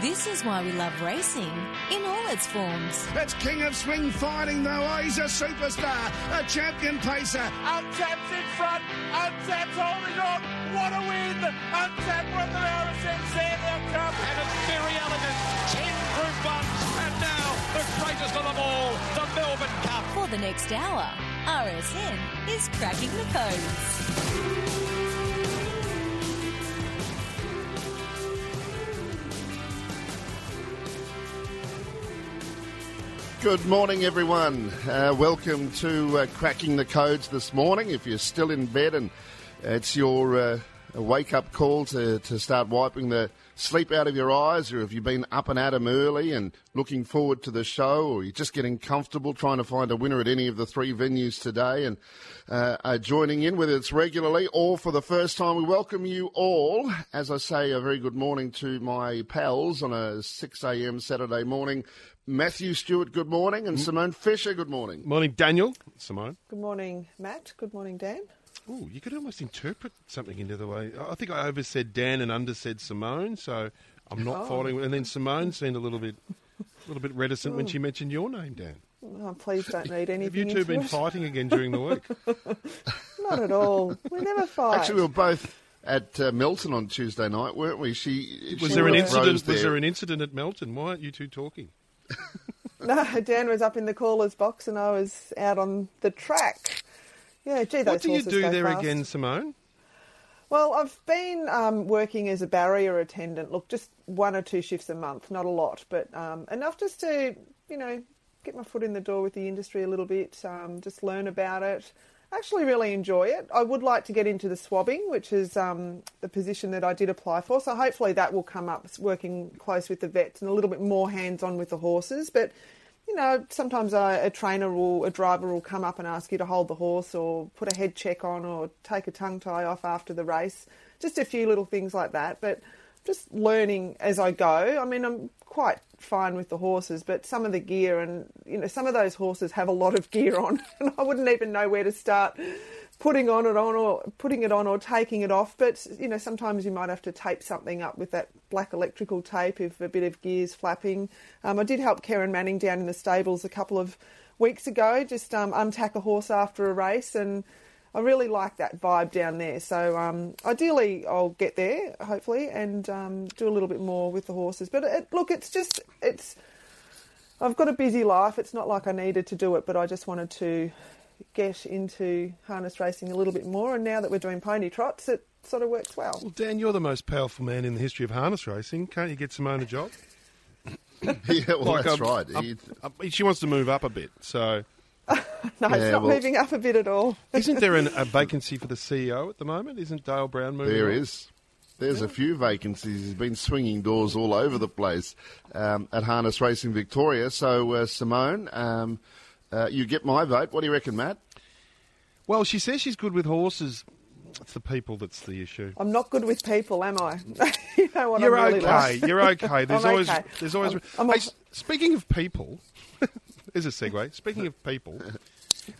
This is why we love racing in all its forms. That's King of Swing fighting though. Oh, he's a superstar, a champion pacer. Untapped's in front. Untapped's holding on. What a win. Untapped won the RSM Sandown Cup. And it's Verry Elleegant. Ten group ones. And now the greatest of them all, the Melbourne Cup. For the next hour, RSN is cracking the codes. Good morning, everyone. Uh, welcome to uh, Cracking the Codes this morning. If you're still in bed and it's your uh, wake up call to, to start wiping the sleep out of your eyes, or if you've been up and at 'em early and looking forward to the show, or you're just getting comfortable trying to find a winner at any of the three venues today and uh, are joining in, whether it's regularly or for the first time, we welcome you all. As I say, a very good morning to my pals on a 6 a.m. Saturday morning. Matthew Stewart, good morning, and Simone Fisher, good morning. Morning, Daniel. Simone. Good morning, Matt. Good morning, Dan. Oh, you could almost interpret something into the way. I think I oversaid Dan and undersaid Simone, so I'm not Oh. following. And then Simone seemed a little bit, a little bit reticent when she mentioned your name, Dan. Oh, please don't need anything Have you two into been it. fighting again during the week? Not at all. We never fight. Actually, we were both at uh, Melton on Tuesday night, weren't we? She Was she there an rose incident? Was there. there an incident at Melton? Why aren't you two talking? No, Dan was up in the caller's box and I was out on the track. Yeah, gee, those What do you do there fast. again, Simone? Well, I've been um, working as a barrier attendant. Look, just one or two shifts a month, not a lot, but um, enough just to, you know, get my foot in the door with the industry a little bit, um, just learn about it. Actually, really enjoy it. I would like to get into the swabbing, which is um, the position that I did apply for. So hopefully that will come up, working close with the vets and a little bit more hands on with the horses. But you know, sometimes a, a trainer or a driver will come up and ask you to hold the horse or put a head check on or take a tongue tie off after the race. Just a few little things like that. But just learning as I go. I mean, I'm quite fine with the horses, but some of the gear and, you know, some of those horses have a lot of gear on and I wouldn't even know where to start putting on it on or putting it on or taking it off. But, you know, sometimes you might have to tape something up with that black electrical tape if a bit of gear's flapping. Um, I did help Karen Manning down in the stables a couple of weeks ago, just um, untack a horse after a race, and I really like that vibe down there. So um, ideally, I'll get there hopefully and um, do a little bit more with the horses. But it, look, it's just it's. I've got a busy life. It's not like I needed to do it, but I just wanted to get into harness racing a little bit more. And now that we're doing pony trots, it sort of works well. Well, Dan, you're the most powerful man in the history of harness racing. Can't you get Simone a job? yeah, well, Like, that's um, right. He- um, she wants to move up a bit, so No, Yeah, it's not well- moving up a bit at all. Isn't there an, a vacancy for the CEO at the moment? Isn't Dayle Brown moving? There on? is. There's a few vacancies. He's been swinging doors all over the place um, at Harness Racing Victoria. So, uh, Simone, um, uh, you get my vote. What do you reckon, Matt? Well, she says she's good with horses. It's the people that's the issue. I'm not good with people, am I? you know what You're I'm really okay. like. You're okay. There's I'm always okay. there's always. I'm- I'm Hey, a- s- speaking of people, there's a segue. Speaking of people,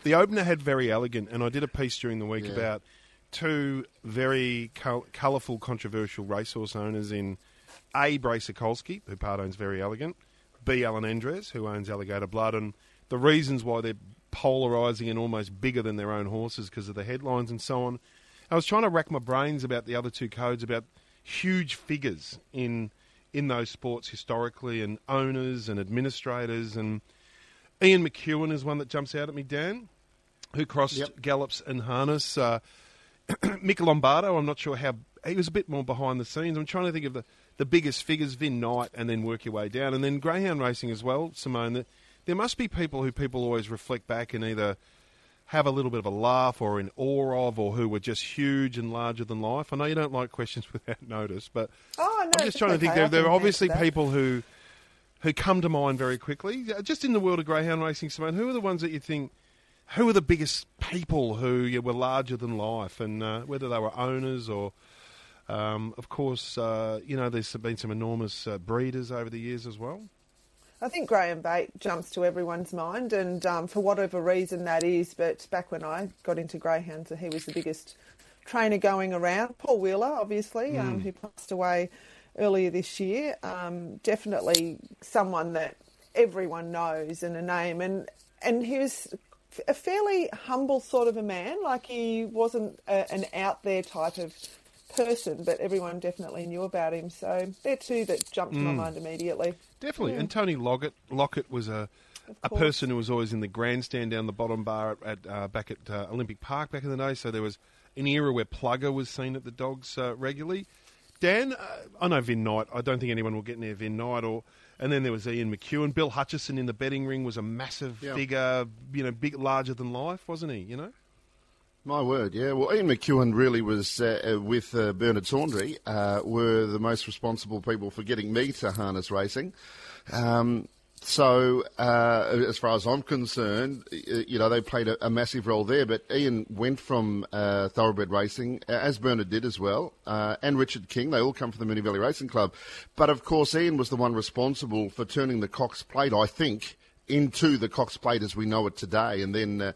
the opener had Verry Elleegant, and I did a piece during the week Yeah. about two very col- colourful, controversial racehorse owners in A. Brae Sokolski, who part owns Verry Elleegant, B. Allan Endresz, who owns Alligator Blood, and the reasons why they're polarising and almost bigger than their own horses because of the headlines and so on. I was trying to rack my brains about the other two codes, about huge figures in in those sports historically, and owners and administrators, and Ian McEwen is one that jumps out at me. Dan, who crossed Yep. gallops and harness. Uh, Mick Lombardo, I'm not sure how he was a bit more behind the scenes. I'm trying to think of the, the biggest figures, Vin Knight, and then work your way down, and then greyhound racing as well. Simone, that there must be people who people always reflect back and either have a little bit of a laugh or in awe of, or who were just huge and larger than life. I know you don't like questions without notice, but Oh, no, I'm just it's trying to think. There, there are obviously people who who come to mind very quickly. Just in the world of greyhound racing, Simone, who are the ones that you think? Who are the biggest people who were larger than life, and uh, whether they were owners or, um, of course, uh, you know, there's been some enormous uh, breeders over the years as well. I think Graeme Bate jumps to everyone's mind, and um, for whatever reason that is, but back when I got into greyhounds, he was the biggest trainer going around. Paul Wheeler, obviously, um, who passed away earlier this year. Um, definitely someone that everyone knows and a name, and and he was a fairly humble sort of a man. Like he wasn't a, an out there type of person, but everyone definitely knew about him. So they're two that jumped to my mind immediately. Definitely. And Tony Lockett, Lockett was a a person who was always in the grandstand down the bottom bar at, at uh, back at uh, Olympic Park back in the day. So there was an era where Plugger was seen at the Dogs uh, regularly. Dan, uh, I know Vin Knight. I don't think anyone will get near Vin Knight. Or and then there was Ian McEwen. Bill Hutchison in the betting ring was a massive Yeah. figure, you know, big, larger than life, wasn't he? You know. My word, yeah. Well, Ian McEwen really was, uh, uh, with uh, Bernard Saundry, uh, were the most responsible people for getting me to harness racing. Um, so, uh, as far as I'm concerned, you know, they played a, a massive role there. But Ian went from uh, thoroughbred racing, as Bernard did as well, uh, and Richard King. They all come from the Moonee Valley Racing Club. But of course, Ian was the one responsible for turning the Cox Plate, I think, into the Cox Plate as we know it today, and then uh,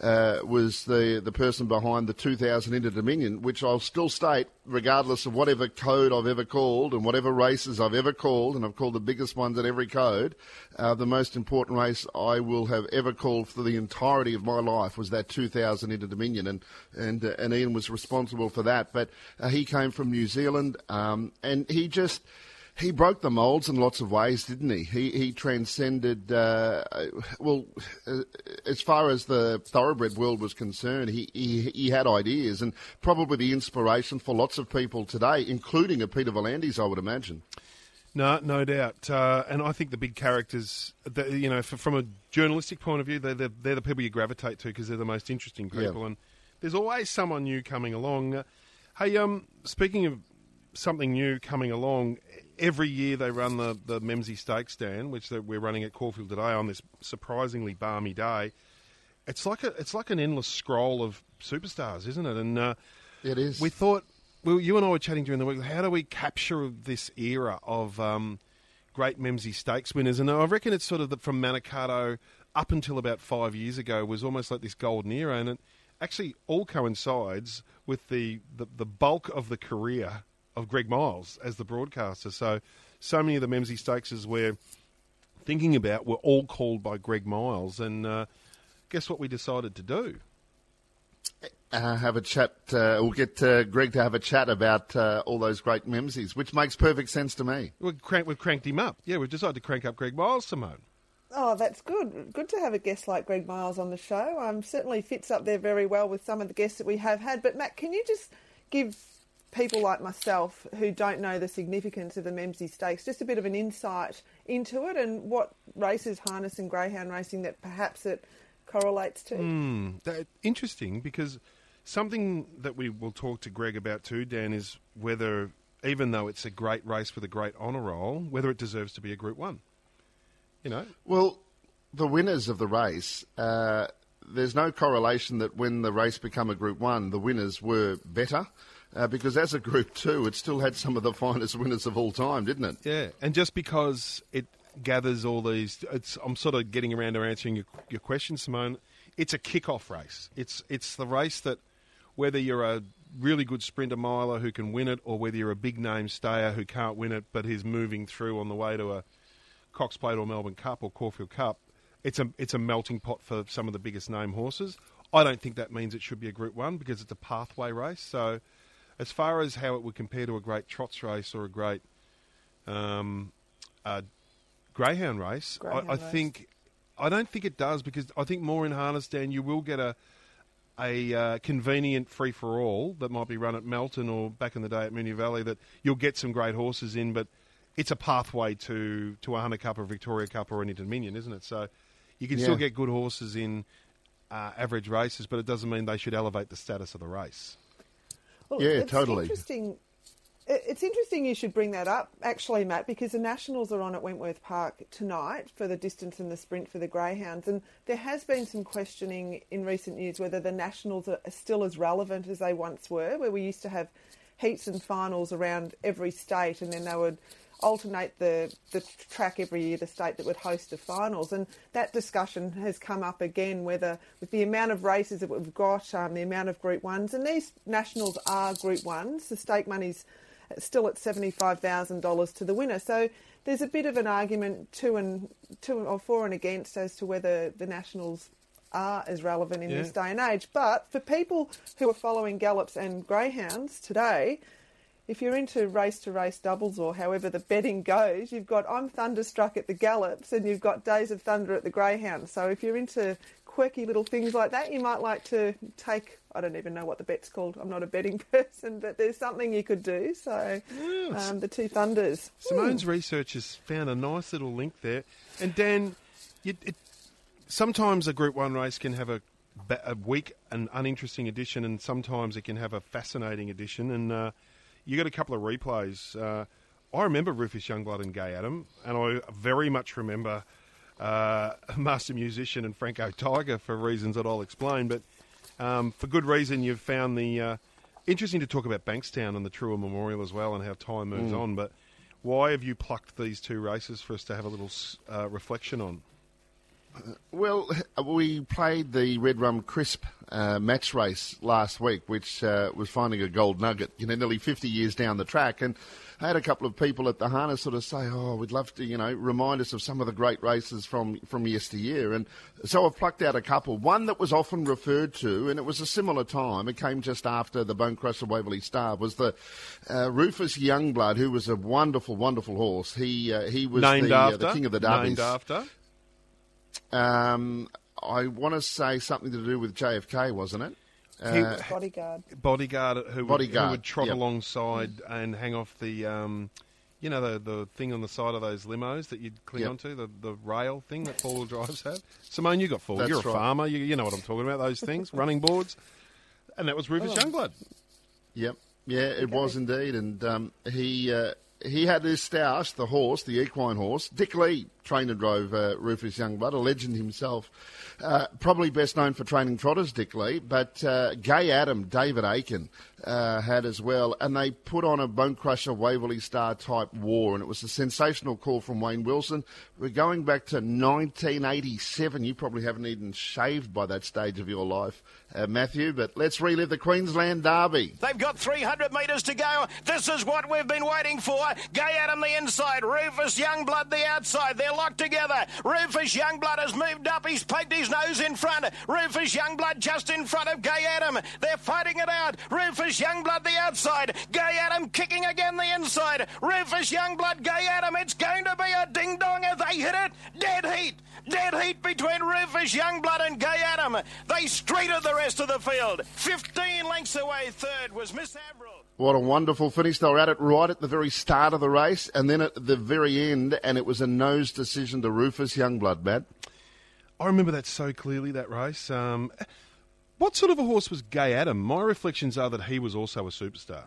uh, was the the person behind the 2000 Inter Dominion, which I'll still state, regardless of whatever code I've ever called and whatever races I've ever called, and I've called the biggest ones at every code. Uh, the most important race I will have ever called for the entirety of my life was that 2000 Inter Dominion, and and uh, and Ian was responsible for that. But uh, he came from New Zealand, um, and he just he broke the molds in lots of ways, didn't he? He he transcended. Uh, well, uh, as far as the thoroughbred world was concerned, he, he he had ideas and probably the inspiration for lots of people today, including a Peter V'landys, I would imagine. No, no doubt. Uh, and I think the big characters, the, you know, f from a journalistic point of view, they're, they're, they're the people you gravitate to because they're the most interesting Yeah. people. And there's always someone new coming along. Uh, hey, um, speaking of something new coming along, every year they run the, the Memsie Stakes stand, which that we're running at Caulfield today on this surprisingly balmy day. It's like a, it's like an endless scroll of superstars, isn't it? And uh, It is. we thought, well, you and I were chatting during the week. How do we capture this era of um, great Memsie Stakes winners? And I reckon it's sort of the, from Manikato up until about five years ago was almost like this golden era, and it actually all coincides with the, the, the bulk of the career of Greg Miles as the broadcaster. So, so many of the Memsie Stakes we're thinking about were all called by Greg Miles, and uh, guess what we decided to do? uh, have a chat. Uh, we'll get uh, Greg to have a chat about uh, all those great Memsies, which makes perfect sense to me. We've, crank, we've cranked him up. Yeah, we've decided to crank up Greg Miles, Simone. Oh, that's good. Good to have a guest like Greg Miles on the show. Um, certainly fits up there very well with some of the guests that we have had. But Matt, can you just give people like myself who don't know the significance of the Memsie Stakes just a bit of an insight into it and what races, harness and greyhound racing that perhaps it correlates to? Hmm, that, interesting because something that we will talk to Greg about too, Dan, is whether, even though it's a great race with a great honour roll, whether it deserves to be a Group One. You know, Well, the winners of the race, uh, there's no correlation that when the race became a Group 1, the winners were better. Uh, because as a Group 2, it still had some of the finest winners of all time, didn't it? yeah, and just because it gathers all these, I'm sort of getting around to answering your, your question, Simone. It's a kick-off race. It's it's the race that whether you're a really good sprinter miler who can win it, or whether you're a big name stayer who can't win it but is moving through on the way to a Cox Plate or Melbourne Cup or Caulfield Cup, it's a it's a melting pot for some of the biggest name horses. I don't think that means it should be a Group One because it's a pathway race. So, as far as how it would compare to a great trots race or a great um, uh, greyhound race, Greyhound I, I race. think I don't think it does because I think more in harness, Dan, you will get a a uh, convenient free for all that might be run at Melton or back in the day at Moonee Valley that you'll get some great horses in, but it's a pathway to, to a Hunter Cup or Victoria Cup or Inter Dominion, isn't it? So you can still get good horses in uh, average races, but it doesn't mean they should elevate the status of the race. Well, Yeah, it's totally. Interesting. It's interesting you should bring that up, actually, Matt, because the Nationals are on at Wentworth Park tonight for the distance and the sprint for the Greyhounds, and there has been some questioning in recent years whether the Nationals are still as relevant as they once were, where we used to have heats and finals around every state, and then they would alternate the, the track every year, the state that would host the finals. And that discussion has come up again, whether with the amount of races that we've got, um, the amount of Group 1s, and these nationals are Group 1s, the stake money's still at seventy-five thousand dollars to the winner. So there's a bit of an argument to and to or for and against as to whether the Nationals are as relevant in Yeah. this day and age. But for people who are following gallops and greyhounds today, if you're into race to race doubles or however the betting goes, you've got I'm Thunderstruck at the Gallops and you've got Days of Thunder at the Greyhound. So if you're into quirky little things like that, you might like to take. I don't even know what the bet's called. I'm not a betting person, but there's something you could do. So um, the two Thunders. Simone's research has found a nice little link there. And Dan, you, it, sometimes a Group One race can have a, a weak and uninteresting edition, and sometimes it can have a fascinating edition. And uh, you got a couple of replays. Uh, I remember Rufus Youngblood and Gay Adam, and I very much remember uh, Master Musician and Franco Tiger for reasons that I'll explain. But um, for good reason, you've found the uh, interesting to talk about Bankstown and the Treuer Memorial as well, and how time moves on. But why have you plucked these two races for us to have a little uh, reflection on? Well, we played the Red Rum Crisp uh, match race last week, which uh, was finding a gold nugget, you know, nearly 50 years down the track. And I had a couple of people at the harness sort of say, oh, we'd love to, you know, remind us of some of the great races from, from yesteryear. And so I've plucked out a couple. One that was often referred to, and it was a similar time, it came just after the Bonecrusher Waverley Star, was the uh, Rufus Youngblood, who was a wonderful, wonderful horse. He, uh, he was Named the, uh, after the king of the Derbies. Named after. Um, I want to say something to do with JFK, wasn't it? He- Uh, Bodyguard. bodyguard who would, Bodyguard, who would trot yep. alongside and hang off the, um, you know, the the thing on the side of those limos that you'd cling Yep. onto, the, the rail thing that four wheel drives have. Simone, you got four. That's You're a right. farmer. You, you know what I'm talking about. Those things, running boards, and that was Rufus Oh. Youngblood. Yep. Yeah, it was indeed, and um, he uh, he had his stoush, the horse, the equine horse. Dick Lee trained and drove uh, Rufus Youngblood, a legend himself. Uh, probably best known for training trotters, Dick Lee, but uh, Gay Adam, David Aiken, uh, had as well, and they put on a Bonecrusher Waverley Star type war, and it was a sensational call from Wayne Wilson. We're going back to 1987. You probably haven't even shaved by that stage of your life, uh, Matthew, but let's relive the Queensland Derby. They've got 300 metres to go. This is what we've been waiting for. Gay Adam the inside, Rufus Youngblood the outside. They're locked together. Rufus Youngblood has moved up. He's poked his nose in front. Rufus Youngblood just in front of Gay Adam. They're fighting it out. Rufus Youngblood the outside. Gay Adam kicking again the inside. Rufus Youngblood, Gay Adam. It's going to be a ding dong if they hit it. Dead heat. Dead heat between Rufus Youngblood and Gay Adam. They streeted the rest of the field. 15 lengths away, third was Miss Avril. What a wonderful finish. They were at it right at the very start of the race and then at the very end, and it was a nose decision to Rufus Youngblood, Matt. I remember that so clearly, that race. Um, what sort of a horse was Gay Adam? My reflections are that he was also a superstar.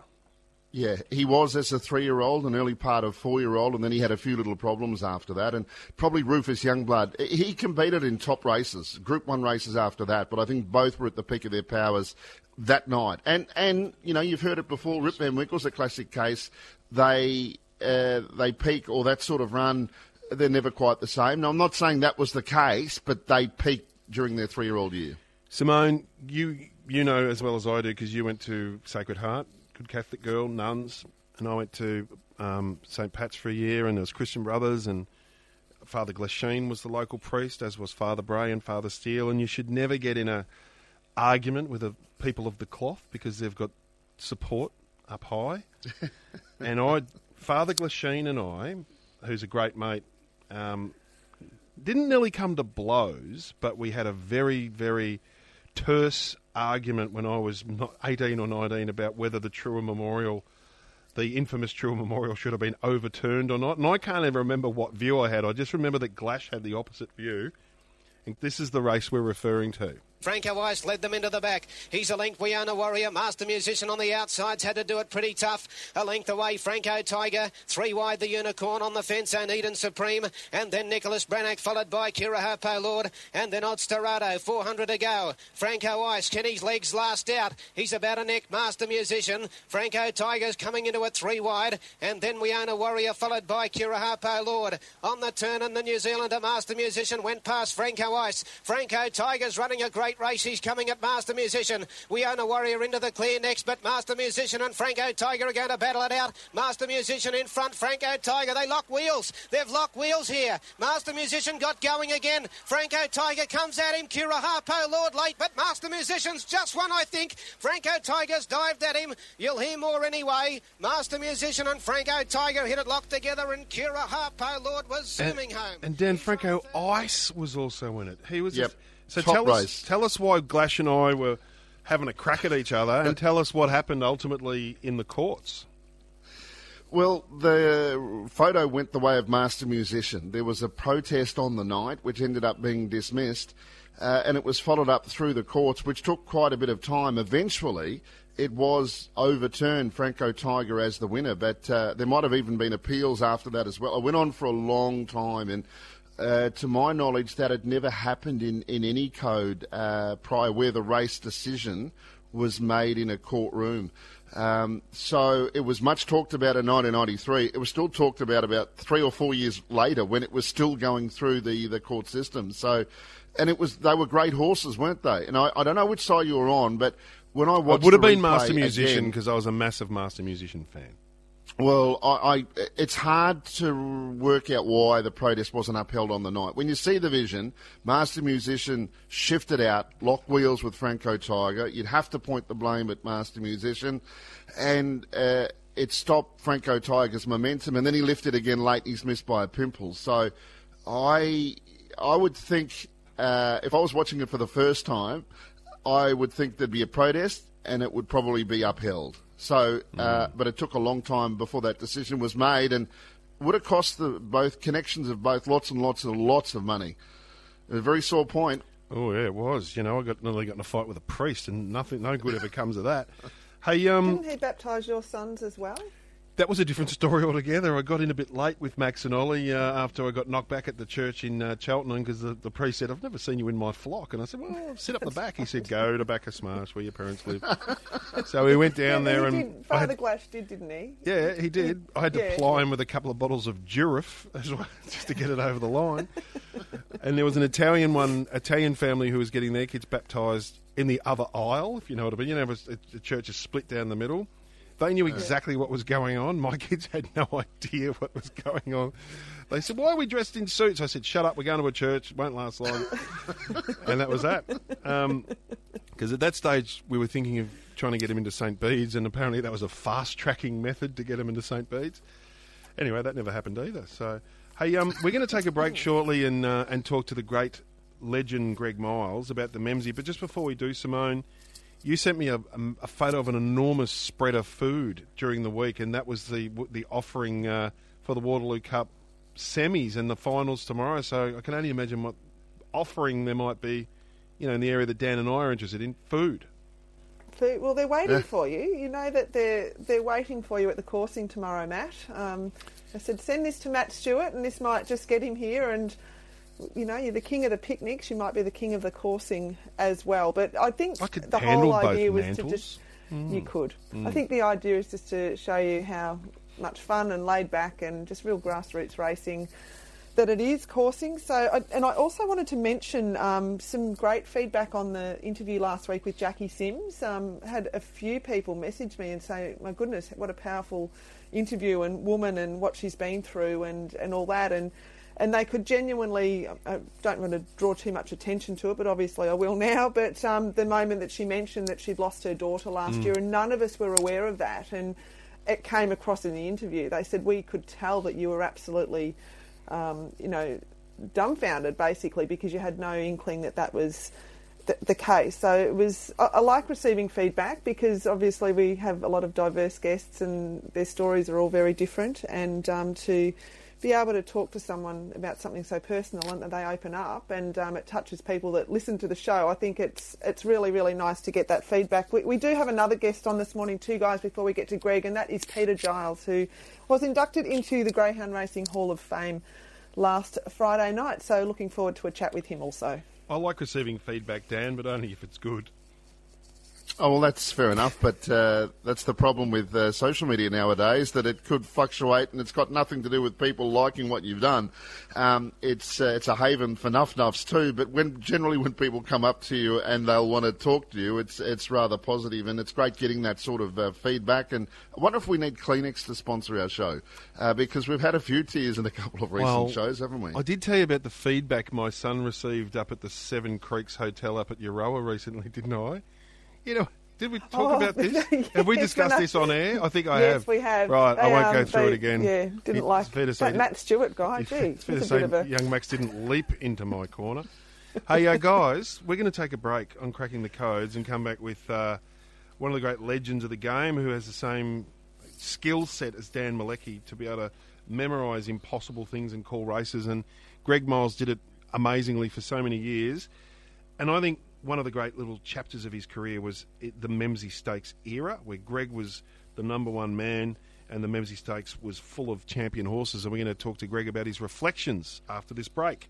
Yeah, he was as a three year old, an early part of four year old, and then he had a few little problems after that. And probably Rufus Youngblood, he competed in top races, Group 1 races after that, but I think both were at the peak of their powers that night. And, and you know, you've heard it before, Rip Van Winkle's a classic case. They, uh, they peak or that sort of run, they're never quite the same. Now, I'm not saying that was the case, but they peaked during their three year old year. Simone, you you know as well as I do because you went to Sacred Heart, good Catholic girl, nuns, and I went to um, St Pat's for a year, and there was Christian Brothers, and Father Glasheen was the local priest, as was Father Bray and Father Steele, and you should never get in a argument with the people of the cloth because they've got support up high. and I, Father Glasheen and I, who's a great mate, um, didn't nearly come to blows, but we had a very, very terse argument when I was 18 or 19 about whether the Treuer Memorial, the infamous Treuer Memorial, should have been overturned or not. And I can't even remember what view I had. I just remember that Glash had the opposite view. And this is the race we're referring to. Franco Ice led them into the back. He's a length. Weona Warrior, master musician on the outsides, had to do it pretty tough. A length away, Franco Tiger. Three wide, the Unicorn on the fence, and Eden Supreme. And then Nicholas Branagh, followed by Kira Harpo Lord. And then Odds Dorado, 400 to go. Franco Ice, Kenny's legs last out. He's about a neck, master musician. Franco Tiger's coming into it three wide. And then Weona Warrior, followed by Kira Harpo Lord. On the turn, and the New Zealander master musician went past Franco Ice. Franco Tiger's running a great great race. He's coming at Master Musician. Weona Warrior into the clear next, but Master Musician and Franco Tiger are going to battle it out. Master Musician in front, Franco Tiger. They lock wheels. They've locked wheels here. Master Musician got going again. Franco Tiger comes at him. Kira Harpo, Lord late, but Master Musician's just one, I think. Franco Tiger's dived at him. You'll hear more anyway. Master Musician and Franco Tiger hit it locked together, and Kira Harpo, Lord, was zooming home. And Dan Franco Ice was also in it. He was. Yep. So Top tell race. us, tell us why Glash and I were having a crack at each other, and tell us what happened ultimately in the courts. Well, the photo went the way of Master Musician. There was a protest on the night, which ended up being dismissed, uh, and it was followed up through the courts, which took quite a bit of time. Eventually, it was overturned, Franco Tiger as the winner, but uh, there might have even been appeals after that as well. It went on for a long time, and uh, to my knowledge, that had never happened in, in any code uh, prior where the race decision was made in a courtroom. Um, so it was much talked about in 1993. It was still talked about about three or four years later when it was still going through the, the court system. So, and it was they were great horses, weren't they? And I, I don't know which side you were on, but when I I watched, would have been Master Musician because I was a massive Master Musician fan. Well, I, I, it's hard to work out why the protest wasn't upheld on the night. When you see the vision, Master Musician shifted out, locked wheels with Franco Tiger. You'd have to point the blame at Master Musician, and uh, it stopped Franco Tiger's momentum. And then he lifted again late. He's missed by a pimple. So, I, I would think uh, if I was watching it for the first time, I would think there'd be a protest and it would probably be upheld. So, uh, but it took a long time before that decision was made, and would have cost the both connections of both lots and lots and lots of money. A very sore point. Oh yeah, it was. You know, I got nearly got in a fight with a priest, and nothing, no good ever comes of that. Hey, um, Didn't he baptise your sons as well? That was a different story altogether. I got in a bit late with Max and Ollie uh, after I got knocked back at the church in uh, Cheltenham because the, the priest said, "I've never seen you in my flock," and I said, "Well, sit up the back." He said, "Go to Bacchus Marsh where your parents live." so we went down Yeah, there, and did, Father had, Glash did, didn't he? yeah, he did. I had to Yeah. ply him with a couple of bottles of Durif as well, just to get it over the line. and there was an Italian one, Italian family who was getting their kids baptised in the other aisle, if you know what I mean. You know, was, the church is split down the middle. They knew exactly what was going on. My kids had no idea what was going on. They said, "Why are we dressed in suits?" I said, "Shut up. We're going to a church. It won't last long." and that was that. Because at that stage, we were thinking of trying to get him into St. Bede's, and apparently that was a fast tracking method to get him into St. Bede's. Anyway, that never happened either. So, hey, um, we're going to take a break shortly and uh, and talk to the great legend Greg Miles about the Memsie. But just before we do, Simone, you sent me a, a, photo of an enormous spread of food during the week, and that was the the offering uh, for the Waterloo Cup semis and the finals tomorrow. So I can only imagine what offering there might be, you know, in the area that Dan and I are interested in food. Food- Well, they're waiting for you. You know that they're they're waiting for you at the coursing tomorrow, Matt. Um, I said send this to Matt Stewart, and this might just get him here. And you know, you're the king of the picnics. You might be the king of the coursing as well. But I think I the whole idea was mantles. to just you could. I think the idea is just to show you how much fun and laid back and just real grassroots racing that it is coursing. So, I, and I also wanted to mention um, some great feedback on the interview last week with Jackie Sims. Um, had a few people message me and say, "My goodness, what a powerful interview and woman, and what she's been through, and and all that." And and they could genuinely. I don't want to draw too much attention to it, but obviously I will now. But um, the moment that she mentioned that she'd lost her daughter last year, and none of us were aware of that, and it came across in the interview. They said we could tell that you were absolutely um, you know, dumbfounded basically because you had no inkling that that was the, the case. So it was. I, I like receiving feedback because obviously we have a lot of diverse guests and their stories are all very different, and um, to be able to talk to someone about something so personal and that they open up and um, it touches people that listen to the show. I think it's it's really really nice to get that feedback. We, we do have another guest on this morning too, guys. Before we get to Greg, and that is Peter Giles, who was inducted into the Greyhound Racing Hall of Fame last Friday night. So looking forward to a chat with him also. I like receiving feedback, Dan, but only if it's good. Oh well, that's fair enough, but uh, that's the problem with uh, social media nowadays. That it could fluctuate, and it's got nothing to do with people liking what you've done. Um, it's uh, it's a haven for nuff nuffs too. But when generally when people come up to you and they'll want to talk to you, it's it's rather positive, and it's great getting that sort of uh, feedback. And I wonder if we need Kleenex to sponsor our show uh, because we've had a few tears in a couple of recent Well, shows, haven't we? I did tell you about the feedback my son received up at the Seven Creeks Hotel up at Euroa recently, didn't I? You know, did we talk Oh, about this? yes, have we discussed this on air? I think I yes, have. we have. Right, I won't um, go through they- it again. Yeah, didn't It's like fair to say that Matt Stewart guy. Gee, it's fair to he's a bit say a young Max didn't leap into my corner. hey, uh, guys, we're going to take a break on cracking the codes and come back with uh, one of the great legends of the game who has the same skill set as Dan Mielicki to be able to memorise impossible things and call races. And Greg Miles did it amazingly for so many years. And I think one of the great little chapters of his career was the Memsie Stakes era, where Greg was the number one man and the Memsie Stakes was full of champion horses. And we're going to talk to Greg about his reflections after this break.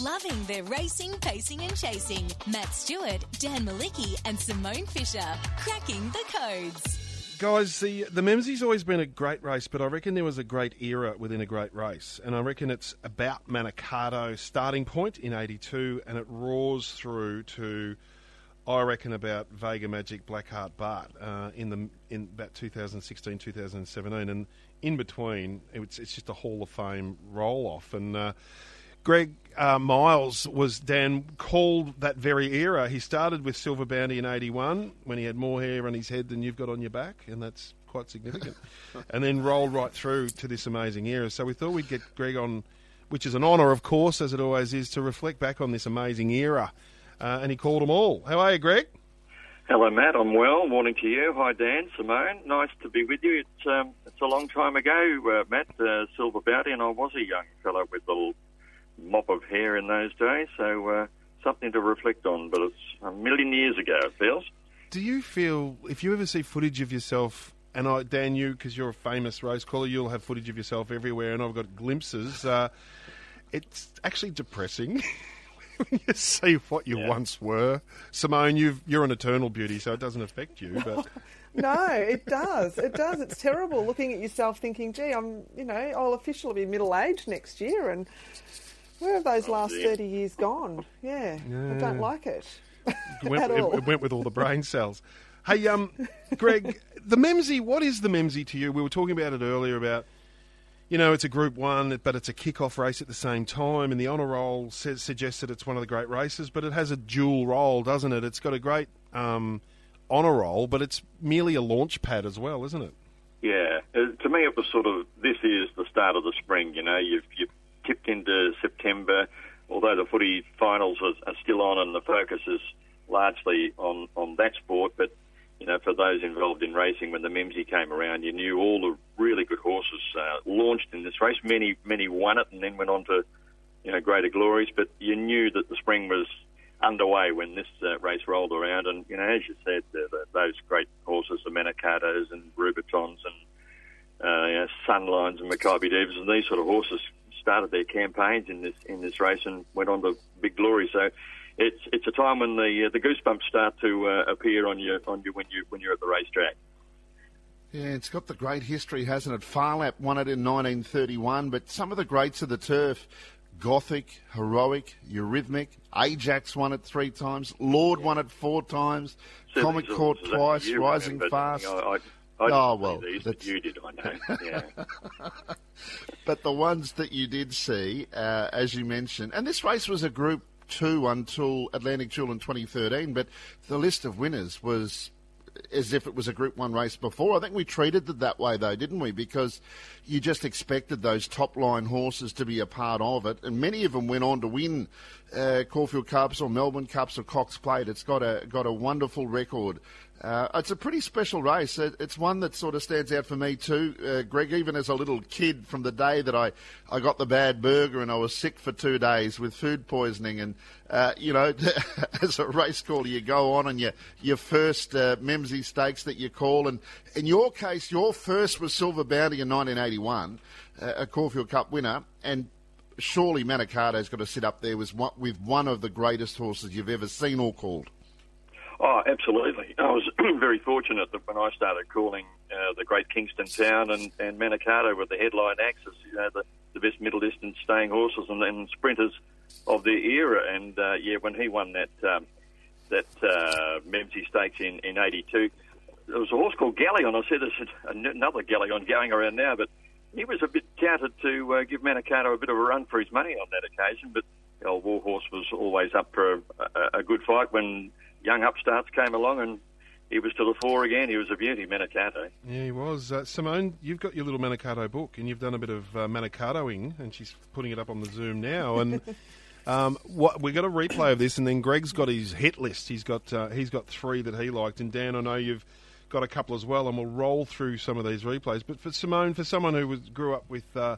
Loving their racing, pacing, and chasing. Matt Stewart, Dan Mielicki, and Simone Fisher. Cracking the codes. Guys, the the Memsie's always been a great race, but I reckon there was a great era within a great race, and I reckon it's about Manikato starting point in '82, and it roars through to, I reckon about Vega Magic, Blackheart Bart uh, in the in about 2016, 2017, and in between, it's it's just a Hall of Fame roll off, and. Uh, Greg uh, Miles was Dan called that very era. He started with Silver Bounty in '81 when he had more hair on his head than you've got on your back, and that's quite significant. and then rolled right through to this amazing era. So we thought we'd get Greg on, which is an honour, of course, as it always is, to reflect back on this amazing era. Uh, and he called them all. How are you, Greg? Hello, Matt. I'm well. Morning to you. Hi, Dan, Simone. Nice to be with you. It's um, it's a long time ago, uh, Matt. Uh, Silver Bounty, and I was a young fellow with a little mop of hair in those days. So uh, something to reflect on. But it's a million years ago. It feels. Do you feel if you ever see footage of yourself, and I, Dan, you because you're a famous race caller, you'll have footage of yourself everywhere, and I've got glimpses. Uh, it's actually depressing when you see what you once were. Simone, you've, you're an eternal beauty, so it doesn't affect you. But No, it does. It does. It's terrible looking at yourself thinking, gee, I'm, you know, I'll officially be middle aged next year. And where have those last dear. 30 years gone? Yeah, I don't like it. it went, At all. it, it went with all the brain cells. Hey, um, Greg, the Memsie, what is the Memsie to you? We were talking about it earlier about, you know, it's a Group One, but it's a kick-off race at the same time, and the honour roll says, suggests that it's one of the great races, but it has a dual role, doesn't it? It's got a great um, honour roll, but it's merely a launch pad as well, isn't it? Yeah. Uh, to me, it was sort of this is the start of the spring. You know, you've you've tipped into September. Although the footy finals are, are still on, and the focus is largely on on that sport, but you know, for those involved in racing, when the Memsie came around, you knew all the really good horses uh, launched in this race. Many, many won it and then went on to, you know, greater glories. But you knew that the spring was underway when this uh, race rolled around. And, you know, as you said, the, the, those great horses, the Manikatos and Rubitons and, uh, you know, Sunlines and Makybe Divas and these sort of horses started their campaigns in this in this race and went on to big glory. So it's it's a time when the uh, the goosebumps start to uh, appear on you on you when you when you're at the racetrack. Yeah, it's got the great history, hasn't it? Phar Lap won it in 1931, but some of the greats of the turf, Gothic, Heroic, Eurythmic, Ajax won it three times, Lord won it four times, Comic Certainly Court twice, Rising. Fast. I, I, I Oh, well, these, but that's- you did, I know. Yeah. But the ones that you did see, uh, as you mentioned, and this race was a Group Two until Atlantic Jewel in 2013, but the list of winners was as if it was a Group One race before. I think we treated it that way, though, didn't we? Because you just expected those top line horses to be a part of it, and many of them went on to win uh, Caulfield Cups or Melbourne Cups or Cox Plate. It's got a got a wonderful record. Uh, it's a pretty special race. It, it's one that sort of stands out for me too, uh, Greg. Even as a little kid, from the day that I, I got the bad burger and I was sick for two days with food poisoning, and uh, you know, as a race caller, you go on and your your first uh, Memsie Stakes that you call, and in your case, your first was Silver Bounty in 1981, uh, a Caulfield Cup winner, and surely Manikato's got to sit up there with one, with one of the greatest horses you've ever seen or called. Oh, absolutely. I was very fortunate that when I started calling uh, the Great Kingston Town and, and Manikato were the headline as, you know, the, the best middle distance staying horses and, and sprinters of their era. And uh, yeah, when he won that um, that uh, Memsie Stakes in, in 82, there was a horse called Galleon. I said there's another Galleon going around now, but he was a bit touted to uh, give Manikato a bit of a run for his money on that occasion. But the old Warhorse was always up for a, a, a good fight when young upstarts came along and he was to the fore again. He was a beauty, Manikato. Yeah, he was. Uh, Simone, you've got your little Manikato book, and you've done a bit of uh, Manikatoing, and she's putting it up on the Zoom now. And um, what we've got a replay of this, and then Greg's got his hit list. He's got uh, he's got three that he liked, and Dan, I know you've got a couple as well, and we'll roll through some of these replays. But for Simone, for someone who was, grew up with uh,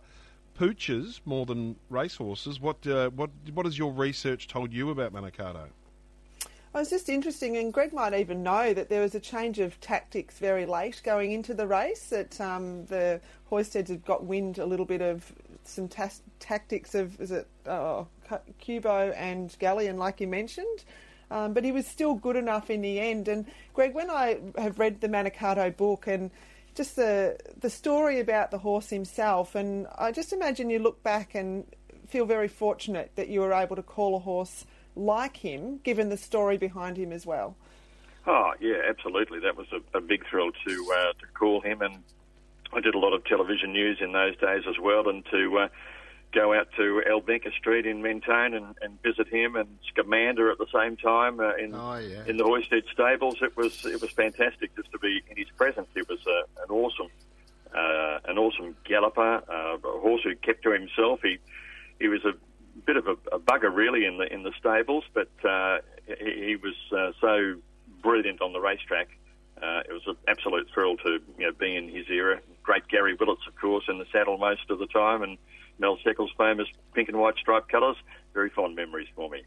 pooches more than racehorses, what uh, what what has your research told you about Manikato? It was just interesting, and Greg might even know that there was a change of tactics very late going into the race. That um, the Hoysteds had got wind a little bit of some tas- tactics of is it oh, Cubo and Galleon, like you mentioned. Um, but he was still good enough in the end. And Greg, when I have read the Manikato book and just the the story about the horse himself, and I just imagine you look back and feel very fortunate that you were able to call a horse like him, given the story behind him as well. Oh yeah, absolutely. That was a, a big thrill to uh, to call him, and I did a lot of television news in those days as well, and to uh, go out to Albenca Street in Mentone and, and visit him and Scamander at the same time uh, in oh, yeah. in the Hoysted stables. It was it was fantastic just to be in his presence. He was uh, an awesome uh, an awesome galloper, uh, a horse who kept to himself. He he was a bit of a, a bugger really in the in the stables, but uh, he, he was uh, so brilliant on the racetrack. Uh, it was an absolute thrill to you know be in his era. Great Gary Willetts, of course, in the saddle most of the time, and Mel Seccles' famous pink and white striped colours. Very fond memories for me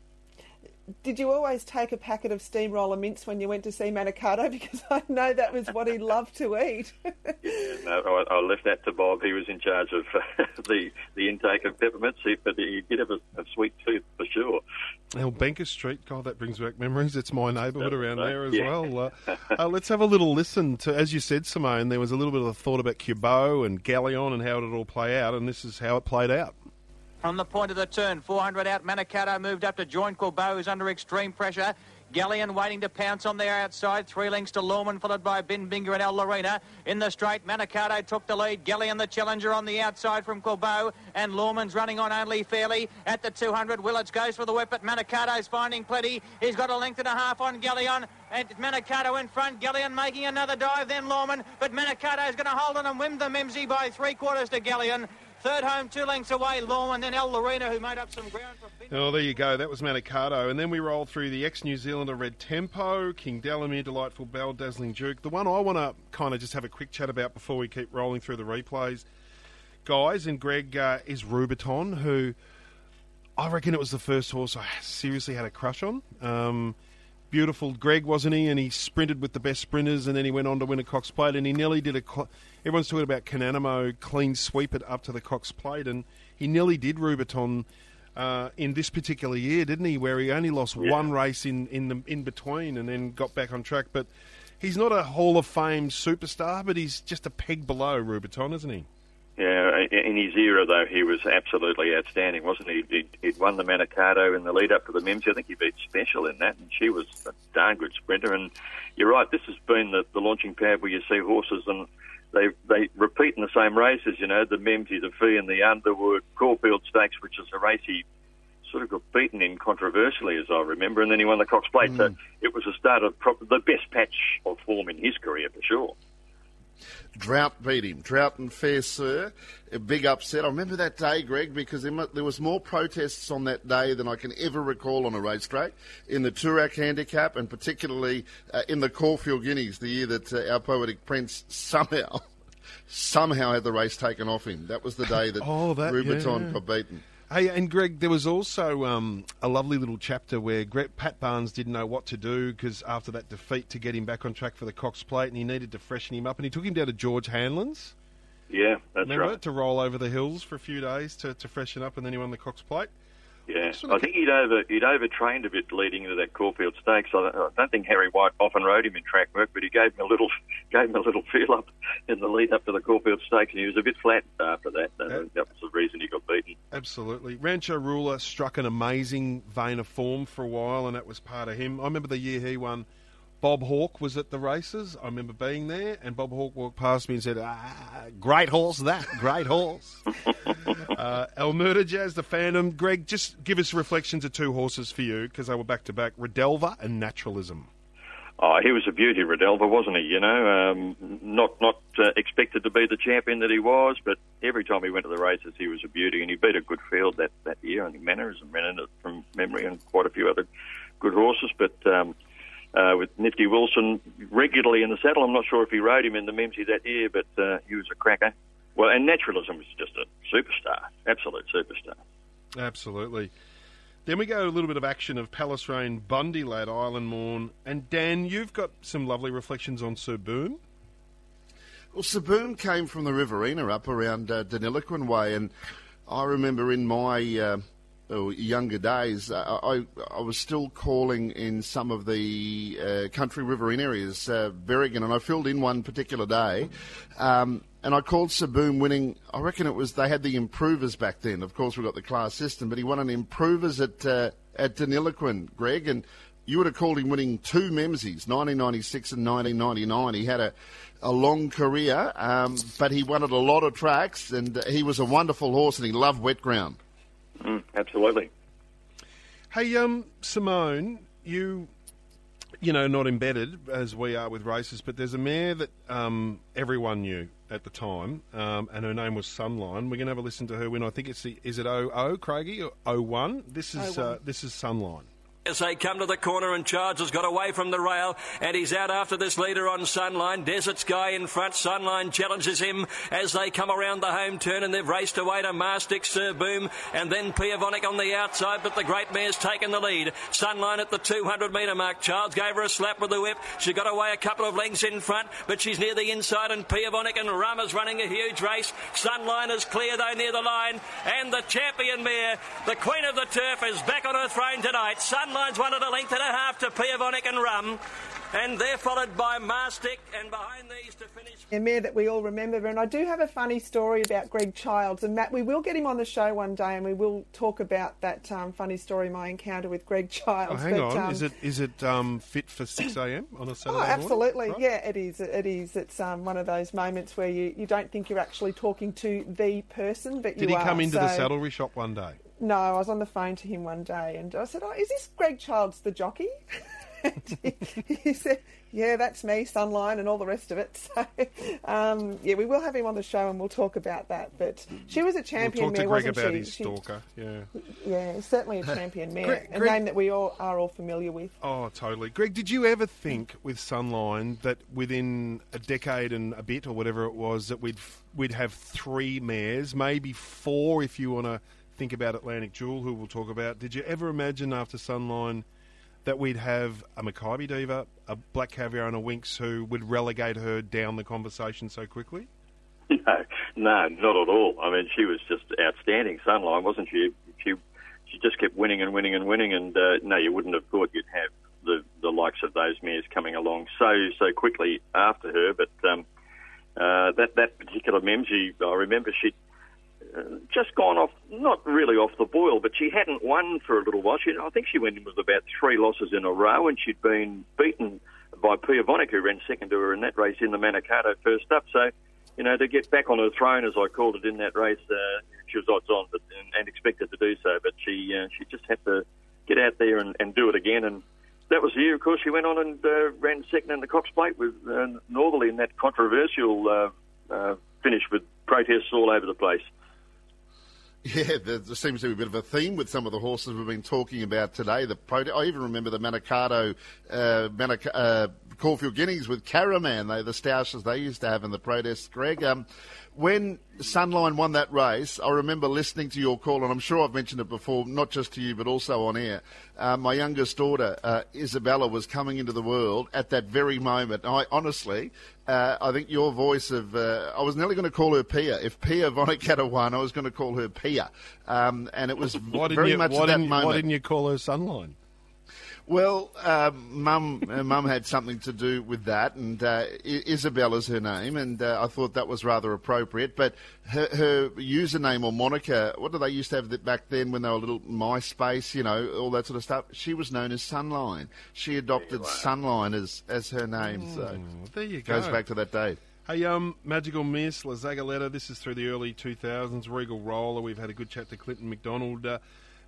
did you always take a packet of steamroller mints when you went to see Manikato? Because I know that was what he loved to eat. yeah, no, I, I, left that to Bob. He was in charge of uh, the the intake of peppermints, but he did have a, a sweet tooth for sure. Albenca Street, God, that brings back memories. It's my neighbourhood around there as yeah. well. Uh, uh, let's have a little listen to, as you said, Simone. There was a little bit of a thought about Cubo and Galleon and how it all play out, and this is how it played out. From the point of the turn, 400 out, Manikato moved up to join Quilbo, who's under extreme pressure. Galleon waiting to pounce on their outside. Three lengths to Lawman, followed by Bin Binger and El Lorena. In the straight, Manikato took the lead. Galleon the challenger on the outside from Quilbo. And Lawman's running on only fairly. At the 200, Willetts goes for the whip, but Manikato's finding plenty. He's got a length and a half on Galleon. And Manikato in front. Galleon making another dive, then Lawman. But Manikato's going to hold on and win the Memsie by three quarters to Galleon. Third home, two lengths away, Law, and then El Lorena, who made up some ground for. Oh, there you go. That was Manikato. And then we roll through the ex New Zealander Red Tempo, King Delamere, Delightful Bell, Dazzling Duke. The one I want to kind of just have a quick chat about before we keep rolling through the replays, guys, and Greg uh, is Rubiton, who I reckon it was the first horse I seriously had a crush on. Um, beautiful Greg, wasn't he? And he sprinted with the best sprinters, and then he went on to win a Cox Plate, and he nearly did a. Everyone's talking about Cananimo clean sweep it up to the Cox Plate, and he nearly did Rubiton uh, in this particular year, didn't he? Where he only lost yeah. one race in in the in between, and then got back on track. But he's not a Hall of Fame superstar, but he's just a peg below Rubiton, isn't he? Yeah, in his era though, he was absolutely outstanding, wasn't he? He'd, he'd won the Manikato in the lead up to the Mims. I think he beat Special in that, and she was a darn good sprinter. And you're right, this has been the, the launching pad where you see horses and they they repeat in the same races. You know, the Memsie, the Fee, and the Underwood Caulfield Stakes, which is a race he sort of got beaten in controversially, as I remember, and then he won the Cox Plate. Mm. So it was a start of pro- the best patch of form in his career for sure. Drought beat him. Drought and Fair Sir. A big upset. I remember that day, Greg, because there was more protests on that day than I can ever recall on a racetrack in the Toorak Handicap and particularly uh, in the Caulfield Guineas, the year that uh, our poetic prince somehow, somehow had the race taken off him. That was the day that, oh, that Rubiton yeah. got beaten. Hey, and Greg, there was also um, a lovely little chapter where Greg, Pat Barns didn't know what to do because after that defeat to get him back on track for the Cox Plate, and he needed to freshen him up, and he took him down to George Hanlon's. Yeah, that's Remember, right. To roll over the hills for a few days to, to freshen up, and then he won the Cox Plate. Yeah, I think he'd over he'd overtrained a bit leading into that Caulfield Stakes. I don't, I don't think Harry White often rode him in track work, but he gave him a little gave him a little feel up in the lead up to the Caulfield Stakes, and he was a bit flat after that. Uh, that was the reason he got beaten. Absolutely. Rancho Ruler struck an amazing vein of form for a while, and that was part of him. I remember the year he won. Bob Hawke was at the races. I remember being there, and Bob Hawke walked past me and said, ah, "Great horse, that great horse." uh, Almerda Jazz, the Phantom. Greg, just give us reflections of two horses for you because they were back to back: Redelva and Naturalism. Oh, he was a beauty, Redelva, wasn't he? You know, um, not not uh, expected to be the champion that he was, but every time he went to the races, he was a beauty, and he beat a good field that that year. I think Mannerism ran in it from memory, and quite a few other good horses, but. Um, uh, with Nifty Wilson regularly in the saddle. I'm not sure if he rode him in the Memsie that year, but uh, he was a cracker. Well, and Naturalism was just a superstar, absolute superstar. Absolutely. Then we go a little bit of action of Palace Rain, Bundy Lad, Island Morn. And Dan, you've got some lovely reflections on Sir Boom. Well, Sir Boom came from the Riverina up around uh, Deniliquin Way, and I remember in my uh, younger days, I, I was still calling in some of the uh, country riverine areas, uh, Berrigan, and I filled in one particular day. Um, and I called Sir Boom winning. I reckon it was they had the improvers back then. Of course, we got the class system, but he won an improvers at uh, at Deniliquin, Greg, and you would have called him winning two Memsies, 1996 and 1999. He had a, a long career, um, but he won at a lot of tracks, and he was a wonderful horse, and he loved wet ground. Mm, absolutely. Hey, um, Simone, you, you know, not embedded as we are with races, but there's a mare that um, everyone knew at the time, um, and her name was Sunline. We're going to have a listen to her when I think it's the is it 00, Craigie or 01? This is uh, this is Sunline. As they come to the corner and Charles has got away from the rail and he's out after this leader on Sunline. Desert Sky in front. Sunline challenges him as they come around the home turn and they've raced away to Mastic Sir Boom and then Piavonic on the outside but the great mare's taken the lead. Sunline at the 200 metre mark. Charles gave her a slap with the whip. She got away a couple of lengths in front but she's near the inside and Piavonic and Rama's running a huge race. Sunline is clear though near the line and the champion mare, the queen of the turf is back on her throne tonight. Sunline Line's one at a length and a half to Piavonic and Rum. And they're followed by Mastic, and behind these to finish. A mare that we all remember. And I do have a funny story about Greg Childs. And Matt, we will get him on the show one day and we will talk about that um, funny story, my encounter with Greg Childs. Oh, hang but, on. Um, is it is it um, fit for 6 a.m. on a Saturday Oh, absolutely. morning? Right. Yeah, it is. It is. It's um, one of those moments where you, you don't think you're actually talking to the person, but Did you he come into the saddlery shop one day? No, I was on the phone to him one day and I said, oh, is this Greg Childs, the jockey? And he, he said, yeah, that's me, Sunline and all the rest of it. So, um, yeah, we will have him on the show and we'll talk about that. But she was a champion we'll talk to mare, Greg wasn't about she? his She- stalker. Yeah. Yeah, certainly a champion mare, Greg- a Greg- name that we all are all familiar with. Oh, totally. Greg, did you ever think with Sunline that within a decade and a bit or whatever it was that we'd we'd have three mares, maybe four if you want to think about Atlantic Jewel, who we'll talk about. Did you ever imagine after Sunline that we'd have a Makybe Diva, a Black Caviar, and a Winx who would relegate her down the conversation so quickly? No, no, not at all. I mean, she was just outstanding. Sunline, wasn't she? She she just kept winning and winning and winning, and uh, no, you wouldn't have thought you'd have the the likes of those mares coming along so so quickly after her. But um, uh, that that particular Memsie, I remember she'd uh, just gone off, not really off the boil, but she hadn't won for a little while. She, I think she went in with about three losses in a row, and she'd been beaten by Piavonic, who ran second to her in that race in the Manikato first up. So, you know, to get back on her throne, as I called it in that race, uh, she was odds on, but and, and expected to do so. But she uh, she just had to get out there and, and do it again. And that was the year, of course, she went on and uh, ran second in the Cox Plate with uh, Northerly in that controversial uh, uh, finish with protests all over the place. Yeah, there, seems to be a bit of a theme with some of the horses we've been talking about today. The I even remember the Manikato uh, Manic- uh, Caulfield Guineas with Caraman, they the stoushes they used to have in the protests. Greg, um, when Sunline won that race, I remember listening to your call, and I'm sure I've mentioned it before, not just to you but also on air. Uh, my youngest daughter, uh, Isabella, was coming into the world at that very moment. I honestly, uh, I think your voice of, uh, I was nearly going to call her Pia. If Piavonic won, I was going to call her Pia. Um, and it was Why very you, much why at that moment. why didn't you call her Sunline? Well, um, mum, uh, mum had something to do with that, and uh, I- Isabella's her name, and uh, I thought that was rather appropriate. But her, her username or moniker, what did they used to have that back then when they were little MySpace, you know, all that sort of stuff? She was known as Sunline. She adopted Sunline as as her name, so there you go. goes back to that day. Hey, um, Magical Miss, La Zagaletta, this is through the early 2000s. Regal Roller, we've had a good chat to Clinton McDonald. Uh,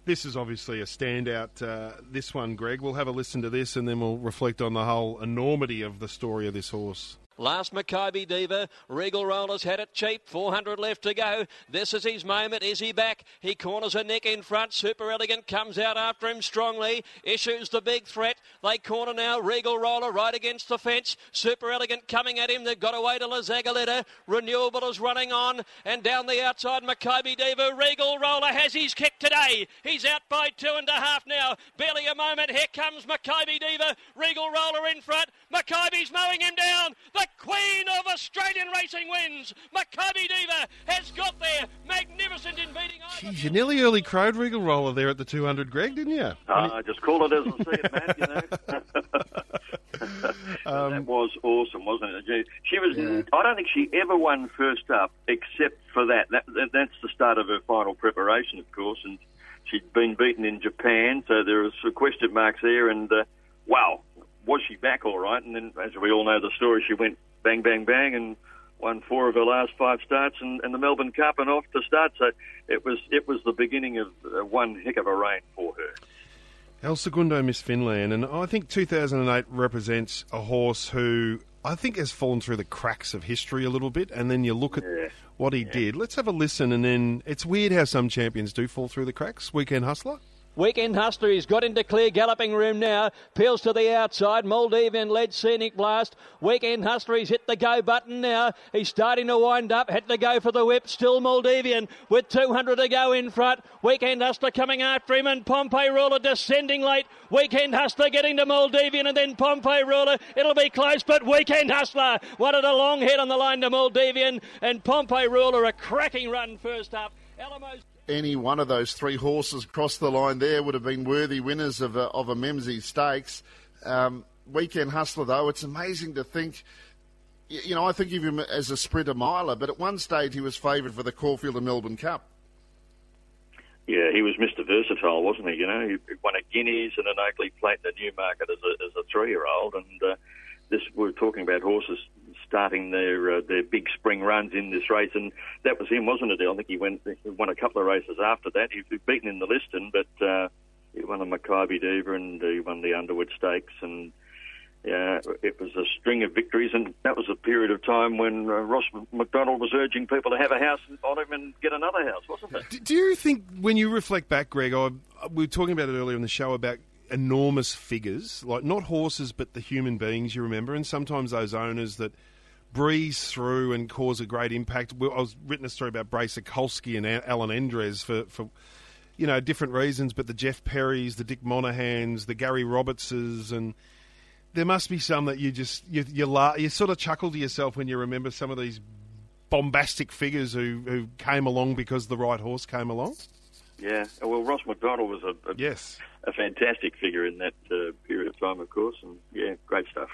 this is obviously a standout, uh, this one, Greg. We'll have a listen to this and then we'll reflect on the whole enormity of the story of this horse. Last Makybe Diva. Regal Rollers had it cheap. 400 left to go. This is his moment. Is he back? He corners a neck in front. Super Elegant comes out after him strongly. Issues the big threat. They corner now. Regal Roller right against the fence. Super Elegant coming at him. They've got away to La Zagaletta. Renewable is running on. And down the outside, Makybe Diva. Regal Roller has his kick today. He's out by two and a half now. Barely a moment. Here comes Makybe Diva. Regal Roller in front. Makybe's mowing him down. The The queen of Australian racing wins. Makybe Diva has got there. Magnificent in beating. Geez, you nearly early crowed Regal Roller there at the 200, Greg, didn't you? Uh, just call it as I see it, Matt. You know. that was awesome, wasn't it? She- She was. I don't think she ever won first up, except for that. That, that. That's the start of her final preparation, of course, and she'd been beaten in Japan, so there was some question marks there. And uh, wow, was she back all right? And then, as we all know the story, she went bang, bang, bang, and won four of her last five starts, and, and the Melbourne Cup, and off to start. So it was. It was the beginning of uh, one heck of a reign for her. El Segundo Miss Finland, and I think 2008 represents a horse who I think has fallen through the cracks of history a little bit, and then you look at what he did. Let's have a listen, and then it's weird how some champions do fall through the cracks. Weekend Hussler. Weekend Hussler, he's got into clear galloping room now. Peels to the outside. Maldivian led Scenic Blast. Weekend Hussler, he's hit the go button now. He's starting to wind up. Had to go for the whip. Still Maldivian with 200 to go in front. Weekend Hussler coming after him and Pompeii Ruler descending late. Weekend Hussler getting to Maldivian and then Pompeii Ruler. It'll be close, but Weekend Hussler wanted a long head on the line to Maldivian and Pompeii Ruler a cracking run first up. Alamo's any one of those three horses cross the line there would have been worthy winners of a, of a Memsie Stakes. Um, weekend Hussler, though, it's amazing to think. You know, I think of him as a sprinter miler, but at one stage he was favoured for the Caulfield and Melbourne Cup. Yeah, he was Mr. Versatile, wasn't he? You know, he won a Guineas and an Oakley Plate in the Newmarket as a, as a three-year-old, and uh, this we're talking about horses starting their uh, their big spring runs in this race, and that was him, wasn't it? I think he went he won a couple of races after that. He was beaten in the Liston, but uh, he won the Makybe Diva and he won the Underwood Stakes, and yeah, it was a string of victories, and that was a period of time when uh, Ross McDonald was urging people to have a house on him and get another house, wasn't it? Do, you think, when you reflect back, Greg, I, we were talking about it earlier in the show about enormous figures, like not horses, but the human beings you remember, and sometimes those owners that breeze through and cause a great impact. I was written a story about Brae Sokolski and Allan Endresz for, for you know different reasons, but the Jeff Perrys, the Dick Monahans, the Gary Robertses, and there must be some that you just you you, la- you sort of chuckle to yourself when you remember some of these bombastic figures who, who came along because the right horse came along. Yeah, well, Ross McDonald was a, a yes a fantastic figure in that uh, period of time, of course, and yeah, great stuff.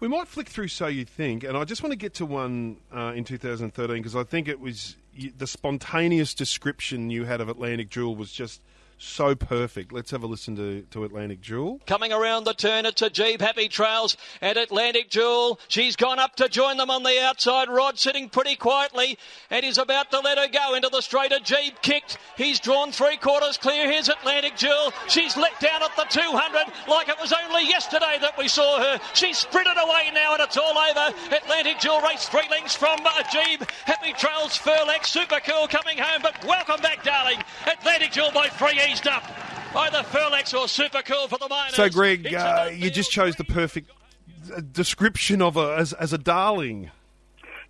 We might flick through So You Think, and I just want to get to one uh, in 2013 because I think it was the spontaneous description you had of Atlantic Jewel was just so perfect. Let's have a listen to, to Atlantic Jewel. Coming around the turn, it's a Jeep Happy Trails and Atlantic Jewel. She's gone up to join them on the outside. Rod sitting pretty quietly and is about to let her go into the straight. A Jeep kicked. He's drawn three quarters clear. Here's Atlantic Jewel. She's let down at the 200 like it was only yesterday that we saw her. She's sprinted away now and it's all over. Atlantic Jewel race three lengths from a Jeep. Happy Trails Furlex. Super cool coming home, but welcome back, darling. Atlantic Jewel by three eased up. Either Furlex or Super Cool for the minors. So, Greg, uh, you just chose the perfect description of her as as a darling.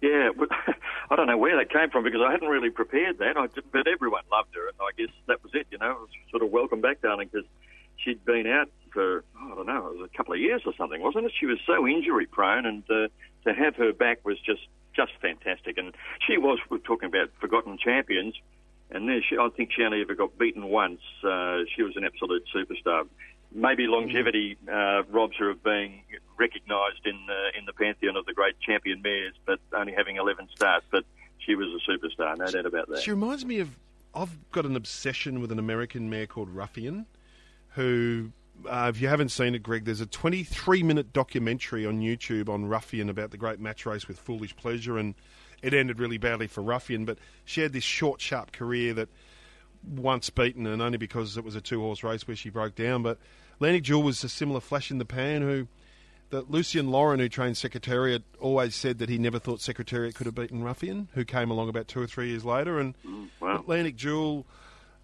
Yeah, I don't know where that came from because I hadn't really prepared that. I, did, but everyone loved her, and I guess that was it. You know, it was sort of welcome back, darling, because she'd been out for oh, I don't know, it was a couple of years or something, wasn't it? She was so injury prone, and uh, to have her back was just just fantastic. And she was. We're talking about forgotten champions, and there she, I think she only ever got beaten once. Uh, she was an absolute superstar. Maybe longevity uh, robs her of being recognised in the, in the pantheon of the great champion mares, but only having 11 starts. But she was a superstar, no doubt about that. She reminds me of. I've got an obsession with an American mare called Ruffian, who, uh, if you haven't seen it, Greg, there's a 23 minute documentary on YouTube on Ruffian about the great match race with Foolish Pleasure, and it ended really badly for Ruffian. But she had this short, sharp career that once beaten, and only because it was a two horse race where she broke down. But Atlantic Jewel was a similar flash in the pan who. That Lucien Laurin, who trained Secretariat, always said that he never thought Secretariat could have beaten Ruffian, who came along about two or three years later. And wow. Atlantic Jewel,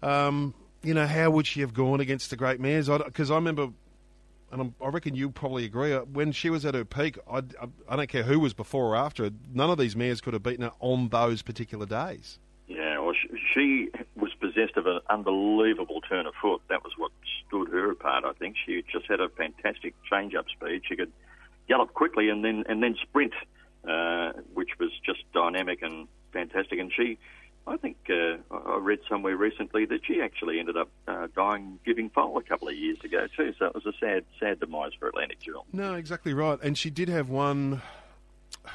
um, you know, how would she have gone against the great mares? Because I, I, remember, and I'm, i reckon you probably agree, uh, when she was at her peak, I, I, don't care who was before or after, none of these mares could have beaten her on those particular days. Yeah, well, she, she was possessed of an unbelievable turn of foot. That was what stood her apart. I think she just had a fantastic change-up speed. She could gallop quickly and then and then sprint, uh, which was just dynamic and fantastic. And she, I think, uh, I read somewhere recently that she actually ended up uh, dying giving foal a couple of years ago too. So it was a sad, sad demise for Atlantic Jewel. No, exactly right. And she did have one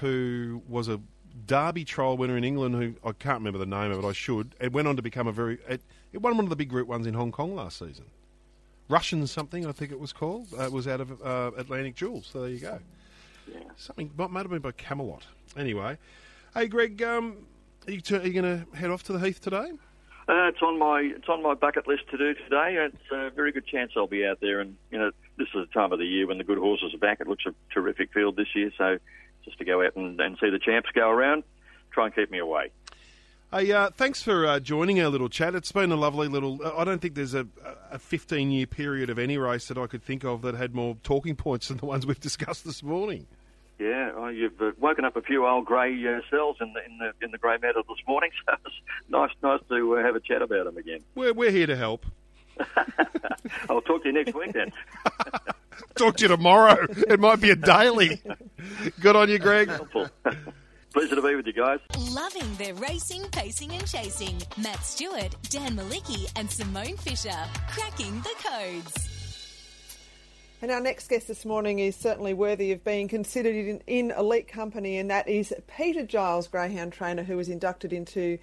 who was a Derby trial winner in England, who I can't remember the name of it. I should. It went on to become a very. It, it won one of the big Group ones in Hong Kong last season. Russian something, I think it was called. Uh, it was out of uh, Atlantic Jewels. So there you go. Yeah. Something might have been by Camelot. Anyway, hey Greg, um, are you, t- you going to head off to the Heath today? Uh, it's on my it's on my bucket list to do today. It's a very good chance I'll be out there, and you know this is the time of the year when the good horses are back. It looks a terrific field this year, so just to go out and, and see the champs go around, try and keep me away. Hey, uh, thanks for uh, joining our little chat. It's been a lovely little. I don't think there's a, a 15 year period of any race that I could think of that had more talking points than the ones we've discussed this morning. Yeah, well, you've uh, woken up a few old grey uh, cells in the in the in the grey matter this morning, so it's nice nice to uh, have a chat about them again. We're we're here to help. I'll talk to you next week then. talk to you tomorrow. It might be a daily. Good on you, Greg. Pleasure to be with you guys. Loving their racing, pacing, and chasing. Matt Stewart, Dan Mielicki, and Simone Fisher. Cracking the codes. And our next guest this morning is certainly worthy of being considered in, in elite company, and that is Peter Giles, greyhound trainer, who was inducted into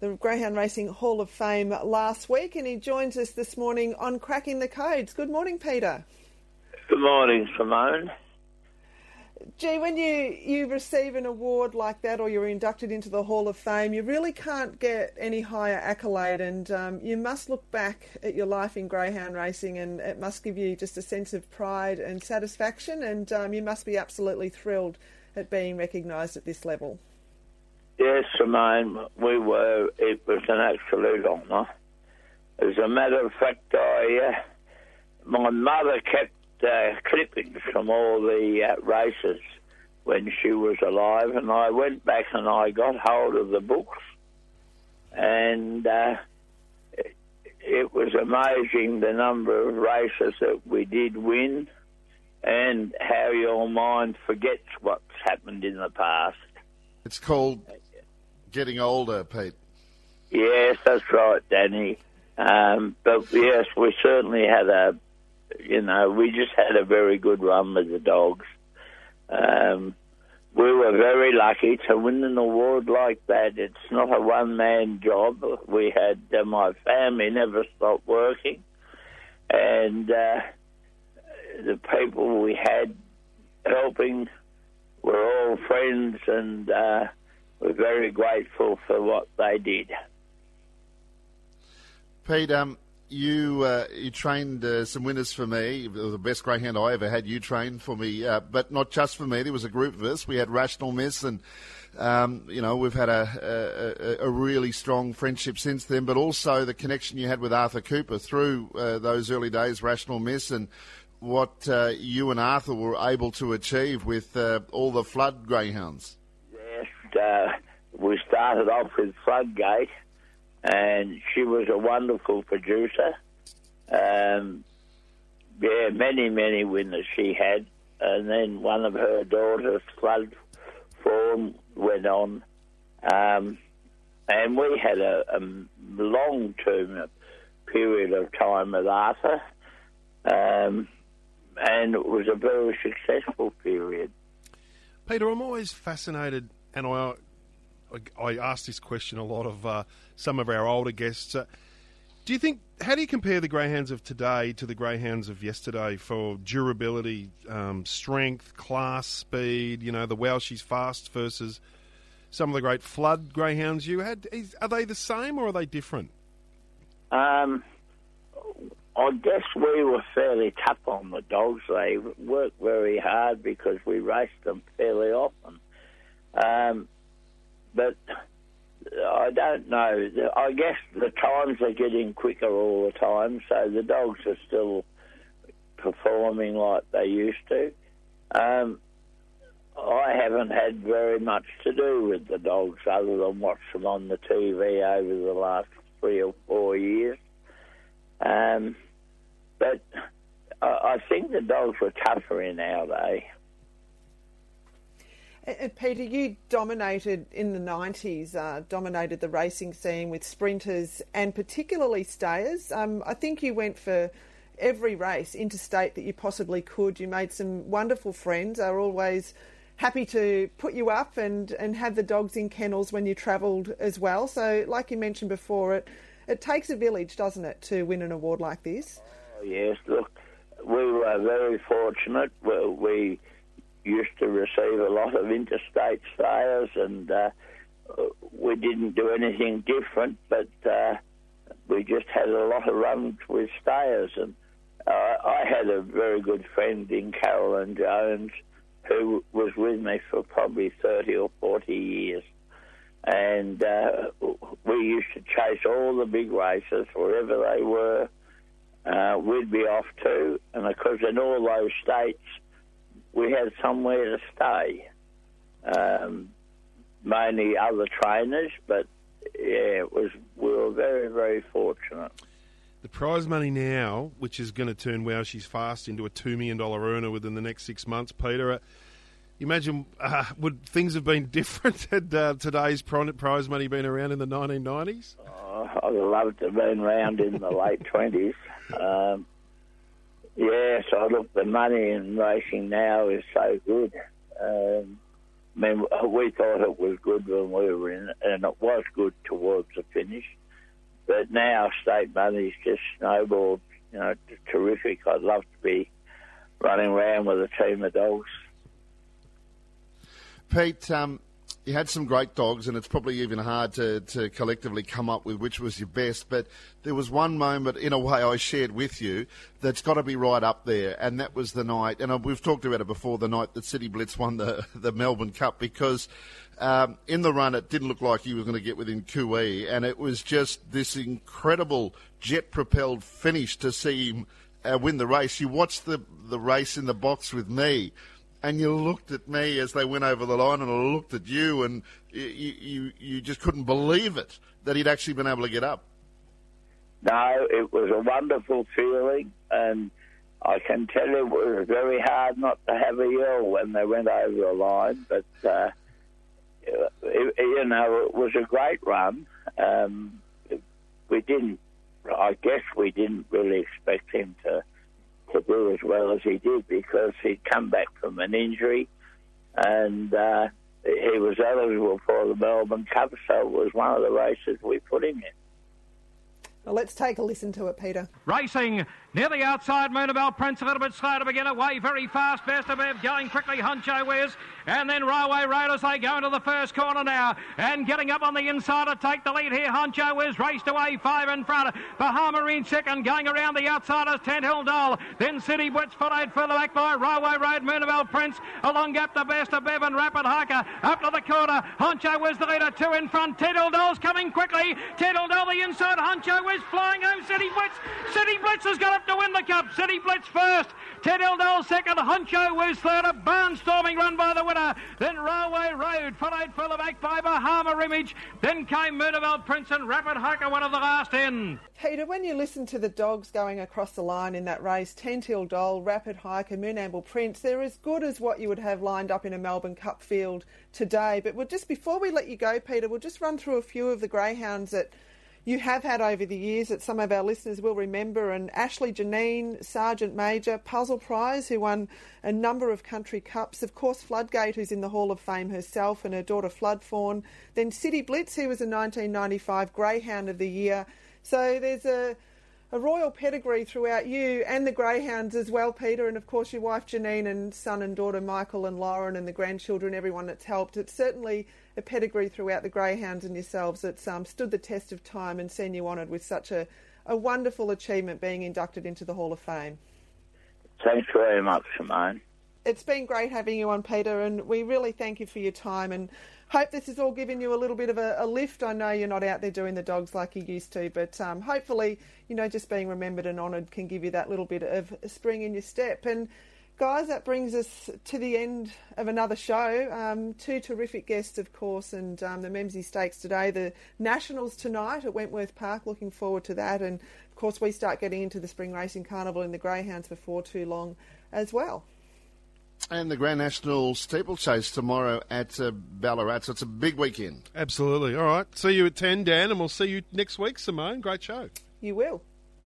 the Greyhound Racing Hall of Fame last week, and he joins us this morning on Cracking the Codes. Good morning, Peter. Good morning, Simone. Gee, when you, you receive an award like that or you're inducted into the Hall of Fame, you really can't get any higher accolade, and um, you must look back at your life in greyhound racing, and it must give you just a sense of pride and satisfaction, and um, you must be absolutely thrilled at being recognised at this level. Yes, Simone, we were. It was an absolute honour. As a matter of fact, I, uh, my mother kept uh, clippings from all the uh, races when she was alive, and I went back and I got hold of the books, and uh, it, it was amazing the number of races that we did win, and how your mind forgets what's happened in the past. It's called getting older, Pete. Yes, that's right, Danny. Um, but yes, we certainly had a you know, we just had a very good run with the dogs. Um, we were very lucky to win an award like that. It's not a one man job. We had uh, my family never stopped working, and uh, the people we had helping were all friends, and uh, we're very grateful for what they did. Pete, um, you uh, you trained uh, some winners for me. The best greyhound I ever had. You trained for me, uh, but not just for me. There was a group of us. We had Rational Miss, and um, you know we've had a, a, a, really strong friendship since then. But also the connection you had with Arthur Cooper through uh, those early days, Rational Miss, and what uh, you and Arthur were able to achieve with uh, all the flood greyhounds. Yes, we started off with Floodgate, and she was a wonderful producer. Um, yeah, many, many winners she had. And then one of her daughters, Flood Form, went on. Um, and we had a, a long term period of time with Arthur. Um, and it was a very successful period. Peter, I'm always fascinated, and I I ask this question a lot of uh, some of our older guests. Uh, do you think how do you compare the greyhounds of today to the greyhounds of yesterday for durability, um, strength, class, speed? You know, the Welshies fast versus some of the great flood greyhounds you had. Is, are they the same or are they different? Um, I guess we were fairly tough on the dogs. They worked very hard because we raced them fairly often. Um, but I don't know. I guess the times are getting quicker all the time, so the dogs are still performing like they used to. Um, I haven't had very much to do with the dogs other than watch them on the TV over the last three or four years. Um, but I, I think the dogs were tougher in our day. And Peter, you dominated in the 90s, uh, dominated the racing scene with sprinters and particularly stayers. Um, I think you went for every race interstate that you possibly could. You made some wonderful friends. Were always happy to put you up and, and have the dogs in kennels when you travelled as well. So, like you mentioned before, it, it takes a village, doesn't it, to win an award like this? Oh, yes, look, we were very fortunate. We used to receive a lot of interstate sales, and uh, we didn't do anything different, but uh, we just had a lot of runs with stayers. And uh, I had a very good friend in Carolyn Jones who was with me for probably 30 or 40 years. And uh, we used to chase all the big races wherever they were. Uh, we'd be off to, and of course, in all those states, we had somewhere to stay. Um, mainly other trainers, but yeah, it was we were very very fortunate. The prize money now, which is going to turn Welshies Fast into a two million dollar earner within the next six months, Peter. Uh, imagine uh, would things have been different had uh, today's prize money been around in the 1990s? Oh, I'd love it to have been around in the late 20s. Um, yeah, so look, the money in racing now is so good. Um, I mean, we thought it was good when we were in and it was good towards the finish. But now state money's just snowballed. You know, terrific. I'd love to be running around with a team of dogs. Pete, um, you had some great dogs, and it's probably even hard to, to collectively come up with which was your best. But there was one moment, in a way, I shared with you that's got to be right up there, and that was the night. And we've talked about it before. The night that City Blitz won the the Melbourne Cup because. Um, in the run, it didn't look like he was going to get within Cooee, and it was just this incredible jet-propelled finish to see him uh, win the race. You watched the the race in the box with me, and you looked at me as they went over the line, and I looked at you, and you, you, you just couldn't believe it that he'd actually been able to get up. No, it was a wonderful feeling, and I can tell you it was very hard not to have a yell when they went over the line, but, uh, it, you know, it was a great run. Um, we didn't, I guess we didn't really expect him to to do as well as he did because he'd come back from an injury and uh, he was eligible for the Melbourne Cup, so it was one of the races we put him in. Well, let's take a listen to it, Peter. Racing near the outside, Moonabel Prince a little bit slow to begin away, very fast. Best of Bev going quickly, Honcho Wiz, and then Railway Road as they go into the first corner now, and getting up on the inside to take the lead here. Honcho Wiz raced away, five in front. Bahama in second, going around the outsiders, Tent Hill Doll. Then City Blitz followed further back by Railway Road, Moonabel Prince, along gap the best of Bev and Rapid Hiker, up to the corner. Honcho Wiz the leader, two in front. Tent Hill Doll's coming quickly. Tent Hill Doll the inside, Honcho Wiz is flying home. City Blitz. City Blitz has got to win the cup. City Blitz first. Ted Eldell second. Honcho was third. A barnstorming run by the winner. Then Railway Road, followed further back by Bahama Image. Then came Murderville Prince and Rapid Hiker, one of the last in. Peter, when you listen to the dogs going across the line in that race, Tentil Doll, Rapid Hiker, Moonamble Prince, they're as good as what you would have lined up in a Melbourne Cup field today. But we'll just before we let you go, Peter, we'll just run through a few of the greyhounds that you have had over the years that some of our listeners will remember. And Ashley Janine, Sergeant Major, Puzzle Prize, who won a number of country cups. Of course, Floodgate, who's in the Hall of Fame herself, and her daughter Floodfawn. Then City Blitz, who was a 1995 Greyhound of the Year. So there's a a royal pedigree throughout you and the greyhounds as well, Peter, and of course your wife Janine and son and daughter Michael and Lauren and the grandchildren, everyone that's helped. It's certainly a pedigree throughout the greyhounds and yourselves that's um, stood the test of time and seen you honoured with such a, a wonderful achievement being inducted into the Hall of Fame. Thanks very much, Simone. It's been great having you on, Peter, and we really thank you for your time and hope this has all given you a little bit of a, a, lift. I know you're not out there doing the dogs like you used to, but um, hopefully, you know, just being remembered and honoured can give you that little bit of a spring in your step. And guys, that brings us to the end of another show. Um, two terrific guests, of course, and um, the Memsie Stakes today, the Nationals tonight at Wentworth Park. Looking forward to that, and of course, we start getting into the Spring Racing Carnival in the Greyhounds before too long as well. And the Grand National Steeplechase tomorrow at uh, Ballarat. So it's a big weekend. Absolutely. All right. See you at 10, Dan, and we'll see you next week, Simone. Great show. You will.